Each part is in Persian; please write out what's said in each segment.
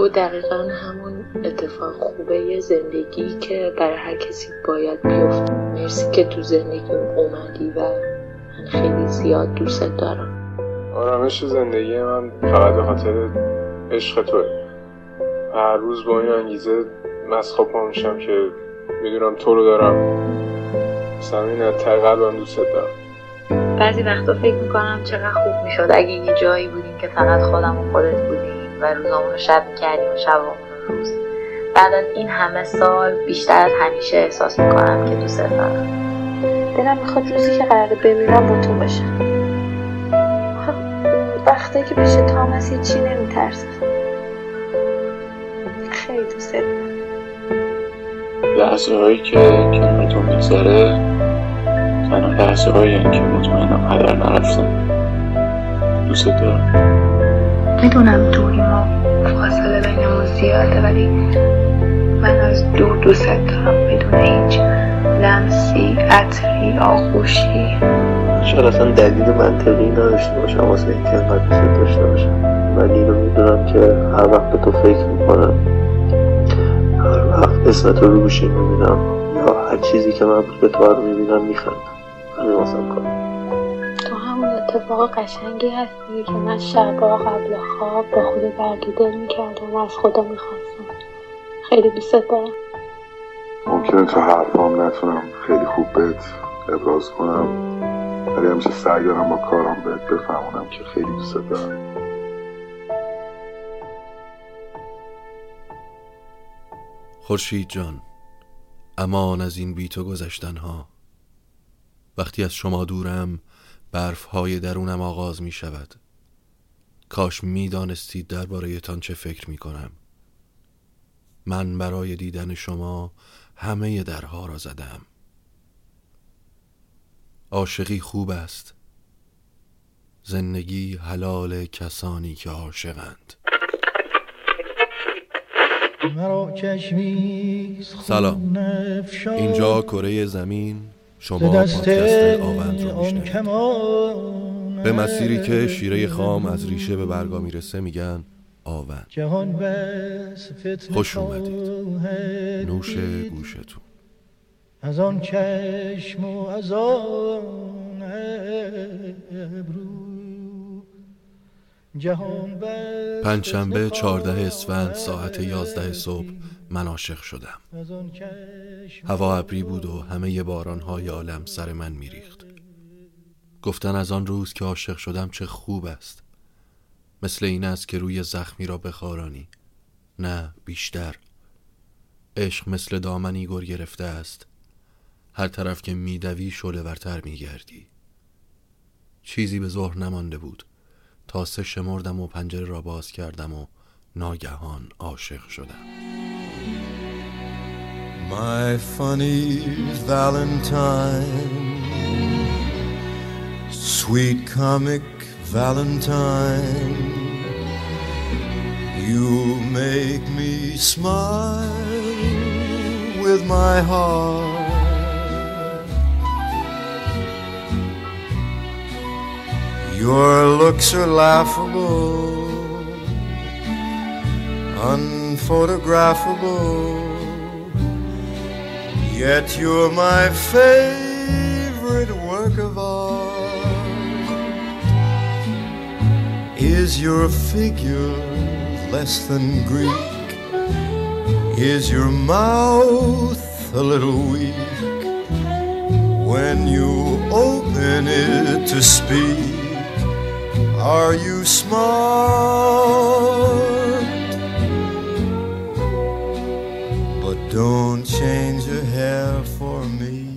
تو دقیقا همون اتفاق خوبه زندگی که برای هر کسی باید بیفته. مرسی که تو زندگی اومدی و من خیلی زیاد دوست دارم. آرامش زندگی من فقط به خاطر عشق توه. هر روز با این انگیزه مسخاب پا میشم که می‌دونم تو رو دارم. سمین از قلبم دوست دارم. بعضی وقتا فکر می‌کنم چقدر خوب می‌شد اگه یه جایی بودیم که فقط خودم و خودت بودیم. و روزامون رو شب می‌کردیم و شبامون رو روز. بعد از این همه سال بیشتر از همیشه احساس می‌کنم که دوست دارم. دلم می‌خواد روزی که قراره بمیرم با تو باشم وقتی که پیش تام هست چی نمیترسم خیلی دوست دارم. لحظه هایی که کنار تو میگذره تنها لحظه هایی که مطمئنم هدر نرفتم دوست دارم. می‌دونم دوری ما فاصله بینمون زیاده ولی من از دور دوست دارم بدون هیچ لمسی عطری آغوشی. شاید اصلا دلیل منطقی نداشته باشم واسه اینکه انقدر دوست داشته باشم. ولی اینو می‌دونم که هر وقت به تو فکر می‌کنم. هر وقت اسم تو رو گوشی می‌بینم یا هر چیزی که من به تو رو می‌بینم میخندم. همین واسم اتفاق قشنگی هستی که من شبا قبل خواب با خود درد دل می‌کردم و از خدا می‌خواستم. خیلی دوست دارم. ممکنه تو حرفام نتونم خیلی خوب بهت ابراز کنم ولی همیشه سعی دارم با کارم بهت بفهمونم که خیلی دوست دارم. خورشید جان امان از این بی تو گذشتن ها وقتی از شما دورم برف های درونم آغاز می شود کاش می دانستید درباره تان چه فکر می کنم من برای دیدن شما همه درها را زدم عاشقی خوب است. زندگی حلال کسانی که عاشقند. سلام. اینجا کره زمین. شما پادکست آوند رو به مسیری که شیره خام از ریشه به برگا می‌رسه میگن آوند. خوش اومدید. نوش گوشتون. از آن چشم و از آن ابرو پنجشنبه چهارده اسفند ساعت یازده صبح من عاشق شدم. هوا ابری بود و همه بارانهای عالم سر من میریخت. گفتن از آن روز که عاشق شدم چه خوب است. مثل این است که روی زخمی را بخارانی. نه بیشتر. عشق مثل دامنی گر گرفته است. هر طرف که میدوی شله ورتر میگردی. چیزی به ظهر نمانده بود. تا سه شمردم و پنجره را باز کردم و ناگهان عاشق شدم My funny Valentine Sweet comic Valentine You make me smile with my heart Your looks are laughable, unphotographable, yet you're my favorite work of art. Is your figure less than Greek? Is your mouth a little weak when you open it to speak? Are you smart? But don't change your hair for me.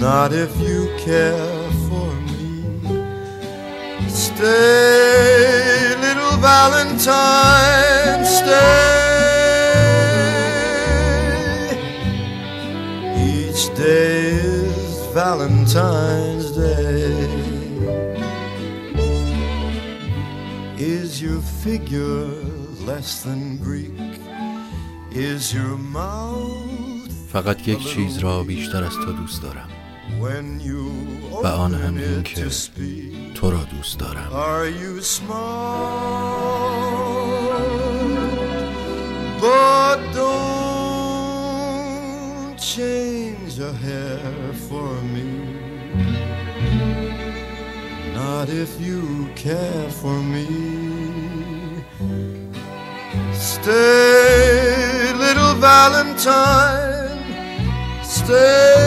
Not if you care for me. Stay, little Valentine, stay. Each day is Valentine's your figure less than Greek? Is your mouth فقط یک چیز را بیشتر از تو دوست دارم و آن هم این که تو را دوست دارم Are you smart? But don't change a hair for me. Not if you care for me. Stay, little Valentine. Stay.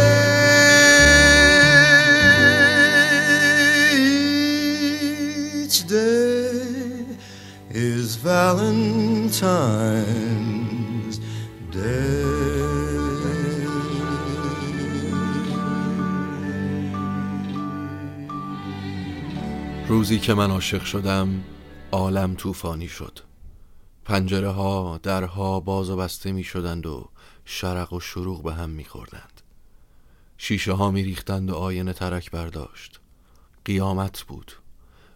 Each day is Valentine's روزی که من عاشق شدم عالم طوفانی شد پنجره ها درها باز و بسته می شدند و شرق و شروع به هم می خوردند شیشه ها می ریختند و آینه ترک برداشت. قیامت بود.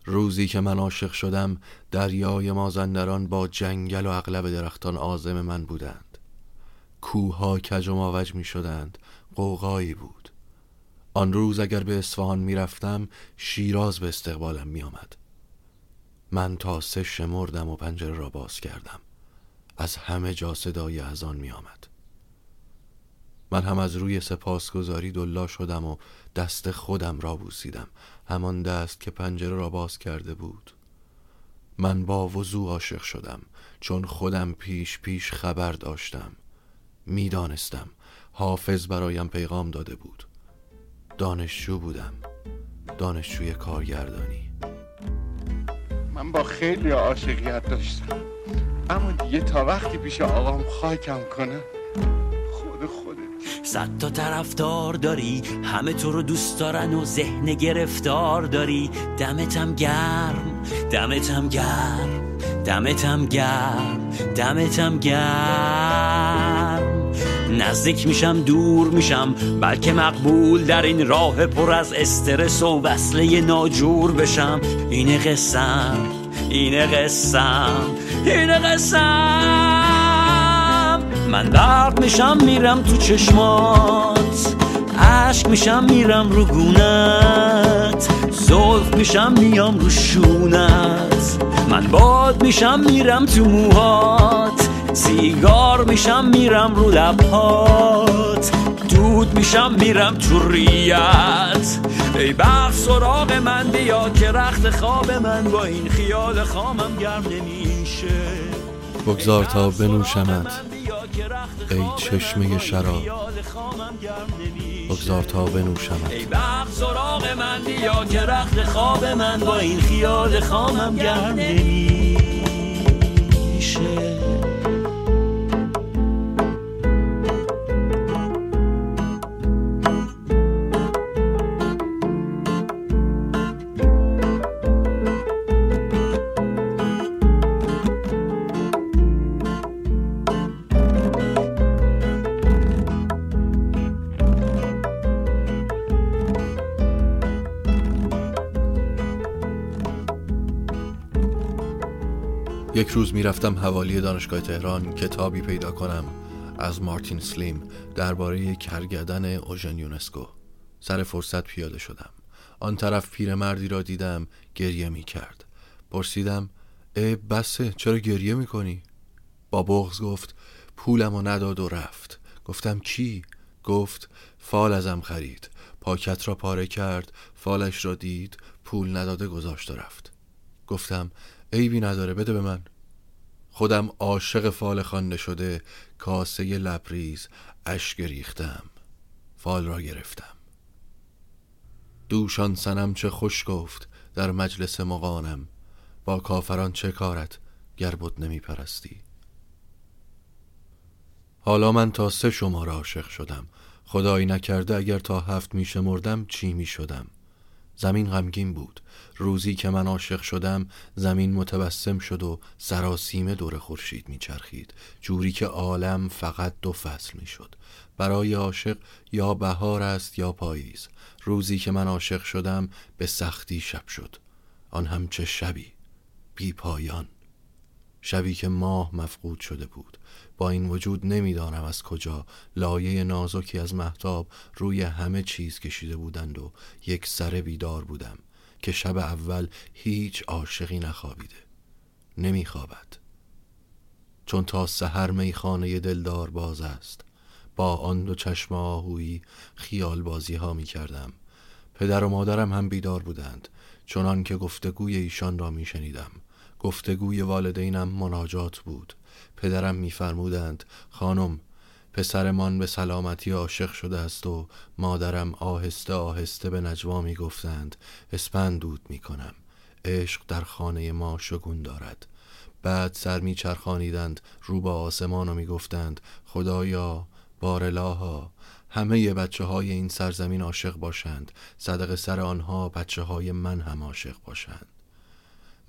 روزی که من عاشق شدم دریای مازندران با جنگل و اغلب درختان آزم من بودند. کوها کج و ماوج می شدند قوقایی بود. آن روز اگر به اصفهان می رفتم شیراز به استقبالم می آمد من تا سه شمردم و پنجره را باز کردم. از همه جا صدای اذان می آمد من هم از روی سپاسگزاری دلا شدم و دست خودم را بوسیدم. همان دست که پنجره را باز کرده بود. من با وضوع عاشق شدم. چون خودم پیش پیش خبر داشتم. می‌دانستم حافظ برایم پیغام داده بود. دانشجو بودم. دانشجوی کارگردانی. من با خیلی عاشقیت داشتم. اما دیگه تا وقتی پیش آقام خاکم کنه خود خودت. صد تا طرفدار داری همه تو رو دوست دارن و ذهن گرفتار داری. دمتم گرم دمتم گرم دمتم گرم دمتم گرم. نزدیک میشم دور میشم بلکه مقبول در این راه پر از استرس و وصله ناجور بشم. اینه قسم اینه قسم اینه قسم. من درد میشم میرم تو چشمات. عشق میشم میرم رو گونت. زلف میشم میام رو شونت. من باد میشم میرم تو موهات. سیگار میشم میرم رو لبهات. دود میشم میرم تو ریت. ای بخت سراغ من بیا که رخت خواب من با این خیال خامم گرم نمیشه. بگذار تا بنوشمت. ای چشمه شراب. بگذار تا بنوشمت. ای بخت سراغ من بیا که رخت خواب من با این خیال خامم گرم نمیشه. روز می‌رفتم حوالی دانشگاه تهران کتابی پیدا کنم از مارتین سلیم درباره کرگدن اوژن یونسکو. سر فرصت پیاده شدم. آن طرف پیرمردی را دیدم گریه می کرد پرسیدم ای بسه چرا گریه می کنی؟ با بغز گفت پولم و نداد و رفت. گفتم کی؟ گفت فال ازم خرید. پاکت را پاره کرد فالش را دید پول نداده گذاشت و رفت. گفتم عیبی نداره بده به من. خودم عاشق فال خوانده شده کاسه لبریز اشک ریختم فال را گرفتم. دوشان سنم چه خوش گفت در مجلس مقانم با کافران چه کارت گر بود نمی پرستی حالا من تا سه شما را عاشق شدم خدایی نکرده اگر تا هفت می شمردم چی می شدم زمین غمگین بود. روزی که من عاشق شدم زمین متبسم شد و سراسیمه دور خورشید میچرخید. جوری که عالم فقط دو فصل می‌شد. برای عاشق یا بهار است یا پاییز. روزی که من عاشق شدم به سختی شب شد. آن هم چه شبی بی پایان. شبی که ماه مفقود شده بود. با این وجود نمی‌دانم از کجا لایه نازکی از محتاب روی همه چیز کشیده بودند و یک سر بیدار بودم که شب اول هیچ عاشقی نخوابیده. نمیخوابد. چون تا سهر میخانه دلدار باز است با آن دو چشم آهویی خیال بازی ها می کردم پدر و مادرم هم بیدار بودند چنان که گفتگوی ایشان را می شنیدم گفتگوی والدینم مناجات بود. پدرم میفرمودند خانم پسرمان به سلامتی عاشق شده است و مادرم آهسته آهسته به نجوا می گفتند اسپند دود می کنم عشق در خانه ما شگون دارد. بعد سر می چرخانیدند رو به آسمان و می گفتند خدایا بارلاها همه بچه های این سرزمین عاشق باشند. صدق سر آنها بچه های من هم عاشق باشند.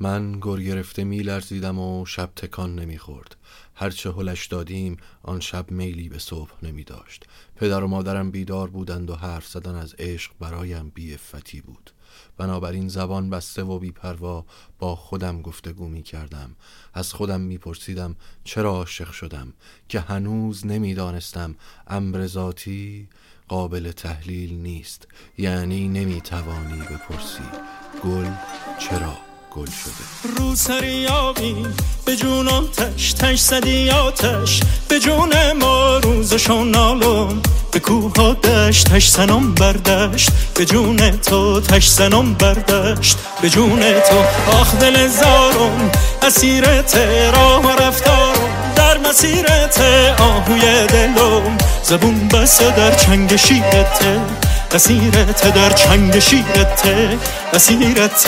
من گر گرفته می لرزیدم و شب تکان نمی خورد هرچه هلش دادیم آن شب میلی به صبح نمی داشت پدر و مادرم بیدار بودند و حرف زدن از عشق برایم افتی بود. بنابراین زبان بسته و بیپروا با خودم گفتگو می کردم از خودم می پرسیدم چرا عاشق شدم؟ که هنوز نمی‌دانستم. امر ذاتی قابل تحلیل نیست. یعنی نمی توانی بپرسی. گل چرا؟ گل شده. رو سریابی به جون آتش تش زدی آتش. به جون ما روزشون نالون به کوه دشت تش سنم بردشت به جون تو تش سنم بردشت به جون تو آخ دل زارم اسیرت راه و رفتارم. در مسیرت آهوی دلم زبون بسه در چنگ شیرت اسیرت در چنگ شیرت اسیرت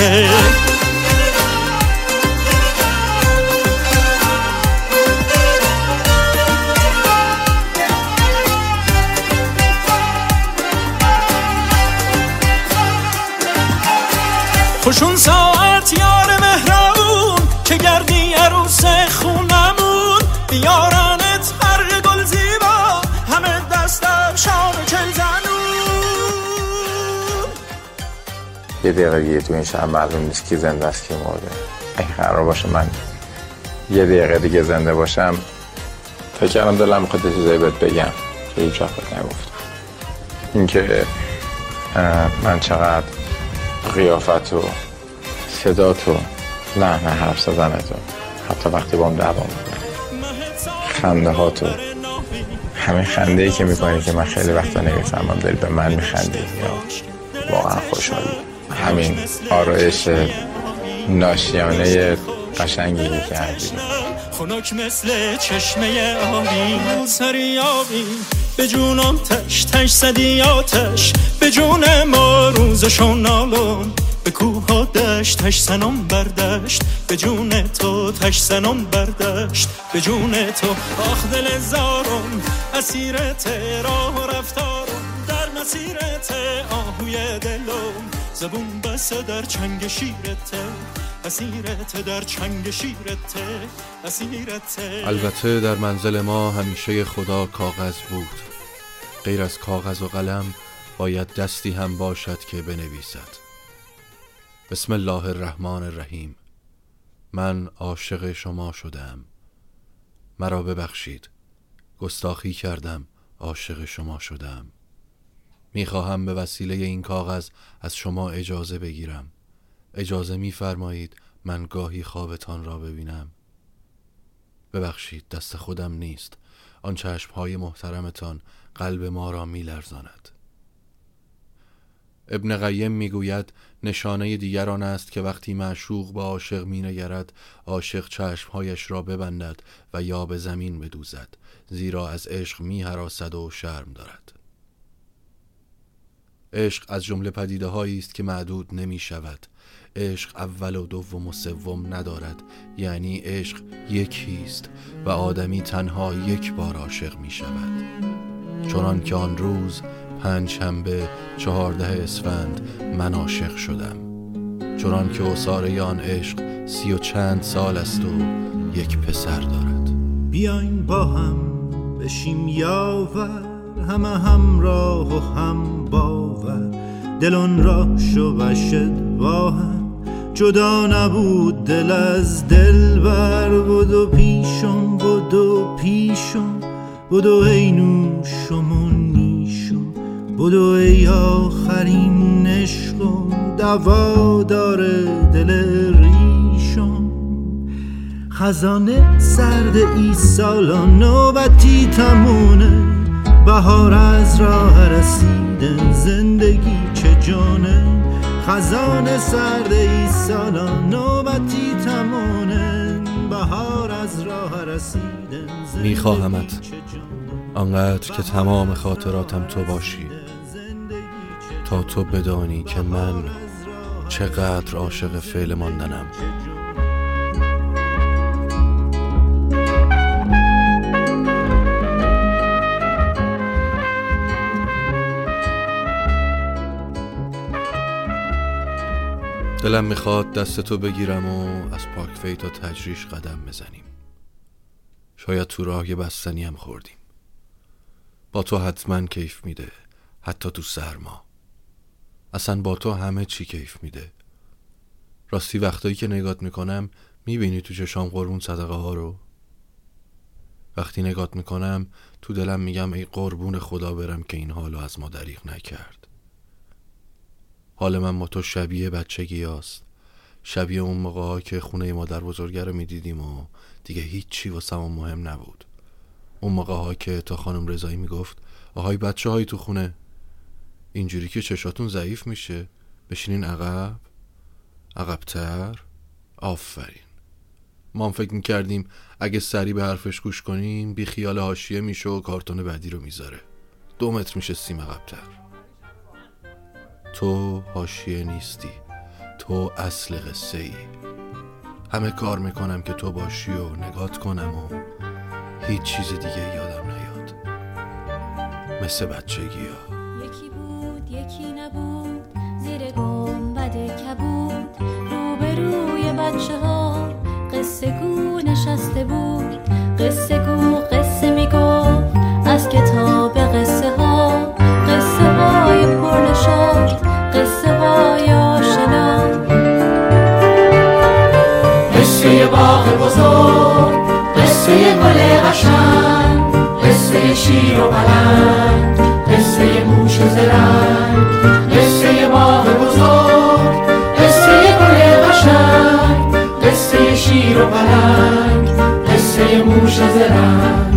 خوشون ساعت یار مهربون که گردی عروس خونمون. بیارنت هر گل زیبا همه دستم شام چل یه دقیقه تو این شهر معلوم نیست کی زنده است کی مرده. اگه قرار باشه من یه دقیقه دیگه زنده باشم فکر کردم دلم می‌خواد چیزایی بهت بگم که هیچ وقت نگفتم. اینکه من چقدر قیافت و صدات و لحن حرف زدنت و حتی وقتی با هم دوام خنده ها تو همه خنده ای که می‌کنی که من خیلی وقتا نمی‌فهمم داری به من میخندی. یا واقعا خوشحالی همین آرایش ناشیانه قشنگی که کردی. خنک مثل چشمه آبی سری آبی به جونم تش تش زدی آتش. به جون ما روزشون نالون. به کوه ها دشت تش سنم بردشت. به جون تو تش سنم بردشت. به جون تو آخ دل زارم اسیرت راه و رفتارم در مسیرت آهوی دلم زبون بسه در چنگ شیرت اسیرت در چنگ شیرت اسیرت البته در منزل ما همیشه خدا کاغذ بود. غیر از کاغذ و قلم باید دستی هم باشد که بنویسد. بسم الله الرحمن الرحیم. من عاشق شما شدم. مرا ببخشید. گستاخی کردم. عاشق شما شدم. می‌خواهم به وسیله این کاغذ از شما اجازه بگیرم. اجازه میفرمایید من گاهی خوابتان را ببینم. ببخشید دست خودم نیست. آن چشمهای محترمتان قلب ما را میلرزاند. ابن قیم می‌گوید نشانه دیگران است که وقتی معشوق با عاشق مینگرد عاشق چشمهایش را ببندد و یا به زمین بدوزد زیرا از عشق می حراسد و شرم دارد. عشق از جمله پدیده هایی است که معدود نمی شود عشق اول و دوم و سوم ندارد یعنی عشق یکی است و آدمی تنها یک بار عاشق می شود چنان که آن روز پنج شنبه چهارده اسفند من عاشق شدم. چنان که اصاره آن عشق سی و چند سال است و یک پسر دارد. بیاین با هم بشیم یاور همه همراه و هم باور. دلون را شو بشد با هم جدا نبود دل از دل بر بودو پیشم بودو پیشم بودو ای نوشم بدو ای آخرین عشقم دوا داره دل ریشم. خزانه سرد ای سالا نوبتی تمونه بهار از راه رسیده زندگی چه جانه خزانه سرد ای سالا نوبتی تمونه بهار از راه رسیده میخواهمت. آنقدر که تمام خاطراتم تو باشی. تو بدانی که من چقدر عاشق فعل ماندنم. دلم می‌خواد دست تو بگیرم و از پاک تا تجریش قدم بزنیم. شاید تو راه یه بستنی هم خوردیم. با تو حتما کیف میده حتی تو سرما. اصلا با تو همه چی کیف میده. راستی وقتایی که نگات می‌کنم می‌بینی تو چشام قربون صدقه ها رو؟ وقتی نگات می‌کنم تو دلم میگم ای قربون خدا برم که این حالو از ما دریغ نکرد. حال من با تو شبیه بچگی هست شبیه اون موقع ها که خونه مادر بزرگه رو می‌دیدیم و دیگه هیچی واسه مهم نبود. اون موقع ها که تا خانم رضایی می‌گفت آهای بچه های تو خونه. اینجوری که چشاتون ضعیف میشه. بشینین عقب. عقبتر. آفرین. ما هم فکر می‌کردیم اگه سری به حرفش گوش کنیم بی خیال حاشیه میشه و کارتون بعدی رو می‌ذاره. دو متر میشه سیم عقبتر. تو حاشیه نیستی. تو اصل قصه ای همه کار می‌کنم که تو باشی و نگات کنم و هیچ چیز دیگه یادم نیاد. مثل بچگی ها بچه ها. قصه گو نشسته بود قصه گو قصه می‌گفت از کتاب قصه ها قصه های پرنشاد قصه های آشنا. قصه باغ بزرگ قصه گل قشنگ قصه شیر و پلنگ قصه موش زرنگ قصه باغ بزرگ. قصه شیر و پلنگ